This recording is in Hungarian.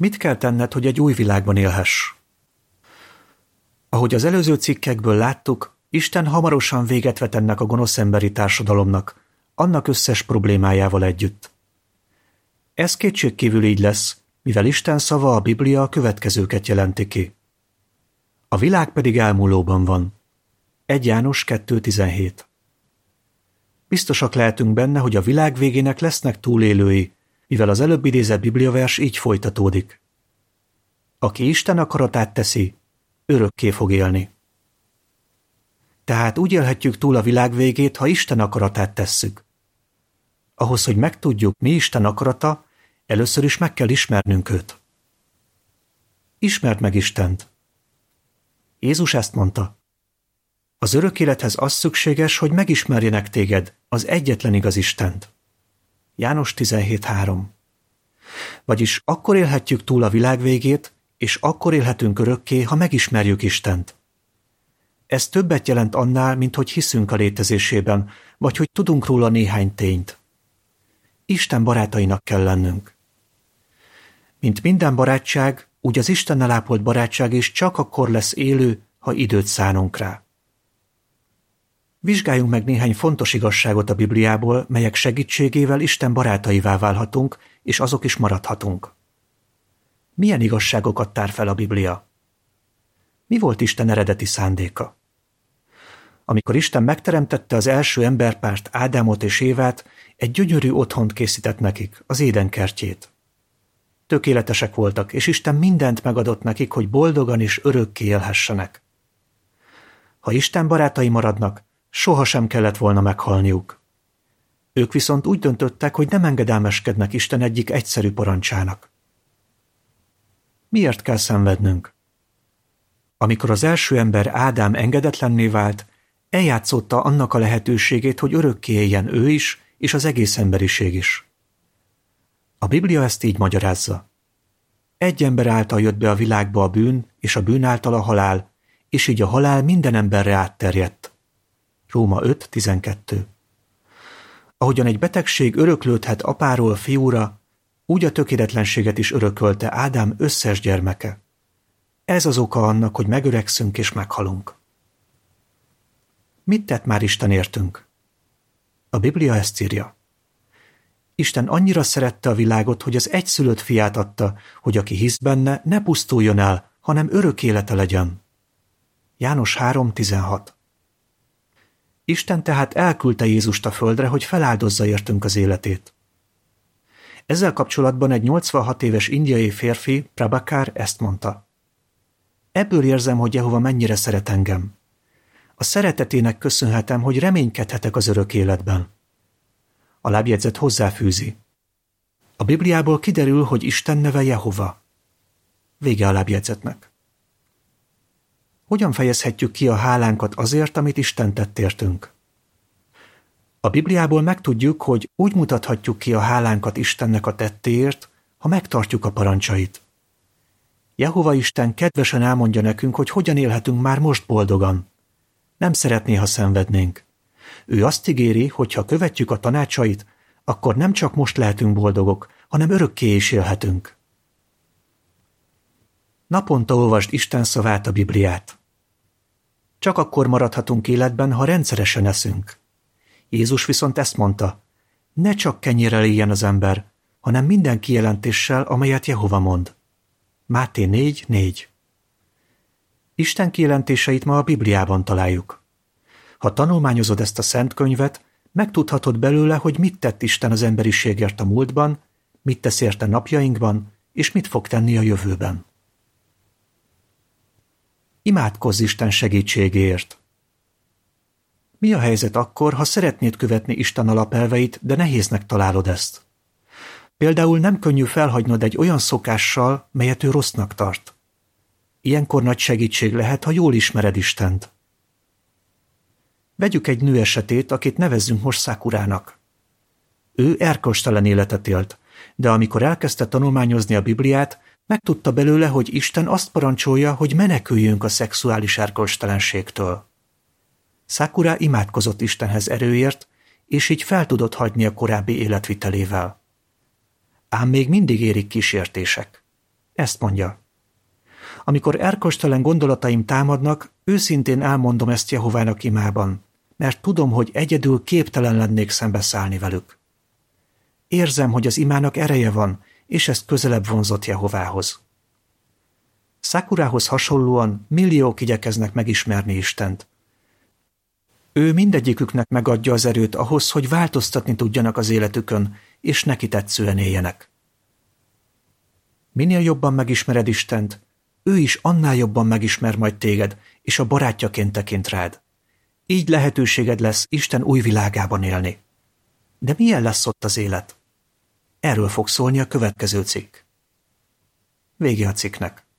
Mit kell tenned, hogy egy új világban élhess? Ahogy az előző cikkekből láttuk, Isten hamarosan véget vet ennek a gonosz emberi társadalomnak, annak összes problémájával együtt. Ez kétségkívül így lesz, mivel Isten szava a Biblia a következőket jelenti ki. A világ pedig elmúlóban van. 1 János 2.17 Biztosak lehetünk benne, hogy a világ végének lesznek túlélői, mivel az előbb idézett bibliavers így folytatódik. Aki Isten akaratát teszi, örökké fog élni. Tehát úgy élhetjük túl a világ végét, ha Isten akaratát tesszük. Ahhoz, hogy megtudjuk, mi Isten akarata, először is meg kell ismernünk őt. Ismerd meg Istent. Jézus ezt mondta. Az örök élethez az szükséges, hogy megismerjenek téged, az egyetlen igaz Istent. János 17.3 Vagyis akkor élhetjük túl a világ végét, és akkor élhetünk örökké, ha megismerjük Istent. Ez többet jelent annál, mint hogy hiszünk a létezésében, vagy hogy tudunk róla néhány tényt. Isten barátainak kell lennünk. Mint minden barátság, úgy az Istennel ápolt barátság is csak akkor lesz élő, ha időt szánunk rá. Vizsgáljunk meg néhány fontos igazságot a Bibliából, melyek segítségével Isten barátaivá válhatunk, és azok is maradhatunk. Milyen igazságokat tár fel a Biblia? Mi volt Isten eredeti szándéka? Amikor Isten megteremtette az első emberpárt Ádámot és Évát, egy gyönyörű otthont készített nekik, az édenkertjét. Tökéletesek voltak, és Isten mindent megadott nekik, hogy boldogan és örökké élhessenek. Ha Isten barátai maradnak, sohasem kellett volna meghalniuk. Ők viszont úgy döntöttek, hogy nem engedelmeskednek Isten egyik egyszerű parancsának. Miért kell szenvednünk? Amikor az első ember Ádám engedetlenné vált, eljátszotta annak a lehetőségét, hogy örökké éljen ő is, és az egész emberiség is. A Biblia ezt így magyarázza. Egy ember által jött be a világba a bűn, és a bűn által a halál, és így a halál minden emberre átterjedt. Róma 5.12 Ahogyan egy betegség öröklődhet apáról fiúra, úgy a tökéletlenséget is örökölte Ádám összes gyermeke. Ez az oka annak, hogy megöregszünk és meghalunk. Mit tett már Isten értünk? A Biblia ezt írja. Isten annyira szerette a világot, hogy az egyszülött fiát adta, hogy aki hisz benne, ne pusztuljon el, hanem örök élete legyen. János 3.16 Isten tehát elküldte Jézust a földre, hogy feláldozza értünk az életét. Ezzel kapcsolatban egy 86 éves indiai férfi, Prabakár ezt mondta. Ebből érzem, hogy Jehova mennyire szeret engem. A szeretetének köszönhetem, hogy reménykedhetek az örök életben. A lábjegyzet hozzáfűzi. A Bibliából kiderül, hogy Isten neve Jehova. Vége a lábjegyzetnek. Hogyan fejezhetjük ki a hálánkat azért, amit Isten tett értünk? A Bibliából megtudjuk, hogy úgy mutathatjuk ki a hálánkat Istennek a tettéért, ha megtartjuk a parancsait. Jehova Isten kedvesen elmondja nekünk, hogy hogyan élhetünk már most boldogan. Nem szeretné, ha szenvednénk. Ő azt ígéri, hogy ha követjük a tanácsait, akkor nem csak most lehetünk boldogok, hanem örökké is élhetünk. Naponta olvasd Isten szavát a Bibliát. Csak akkor maradhatunk életben, ha rendszeresen eszünk. Jézus viszont ezt mondta, ne csak kenyérrel éljen az ember, hanem minden kijelentéssel, amelyet Jehova mond. Máté 4, 4 Isten kijelentéseit ma a Bibliában találjuk. Ha tanulmányozod ezt a szent könyvet, megtudhatod belőle, hogy mit tett Isten az emberiségért a múltban, mit tesz érte napjainkban, és mit fog tenni a jövőben. Imádkozz Isten segítségéért! Mi a helyzet akkor, ha szeretnéd követni Isten alapelveit, de nehéznek találod ezt? Például nem könnyű felhagynod egy olyan szokással, melyet ő rossznak tart. Ilyenkor nagy segítség lehet, ha jól ismered Istent. Vegyük egy nő esetét, akit nevezzünk most Szakurának. Ő erkölcstelen életet élt, de amikor elkezdte tanulmányozni a Bibliát, megtudta belőle, hogy Isten azt parancsolja, hogy meneküljünk a szexuális erkölcstelenségtől. Sakura imádkozott Istenhez erőért, és így fel tudott hagyni a korábbi életvitelével. Ám még mindig érik kísértések. Ezt mondja. Amikor erkostelen gondolataim támadnak, őszintén elmondom ezt Jehovának imában, mert tudom, hogy egyedül képtelen lennék szembeszállni velük. Érzem, hogy az imának ereje van, és ezt közelebb vonzott Jehovához. Szakurához hasonlóan milliók igyekeznek megismerni Istent. Ő mindegyiküknek megadja az erőt ahhoz, hogy változtatni tudjanak az életükön, és neki tetszően éljenek. Minél jobban megismered Istent, ő is annál jobban megismer majd téged, és a barátjaként tekint rád. Így lehetőséged lesz Isten új világában élni. De milyen lesz ott az élet? Erről fog szólni a következő cikk. Vége a cikknek.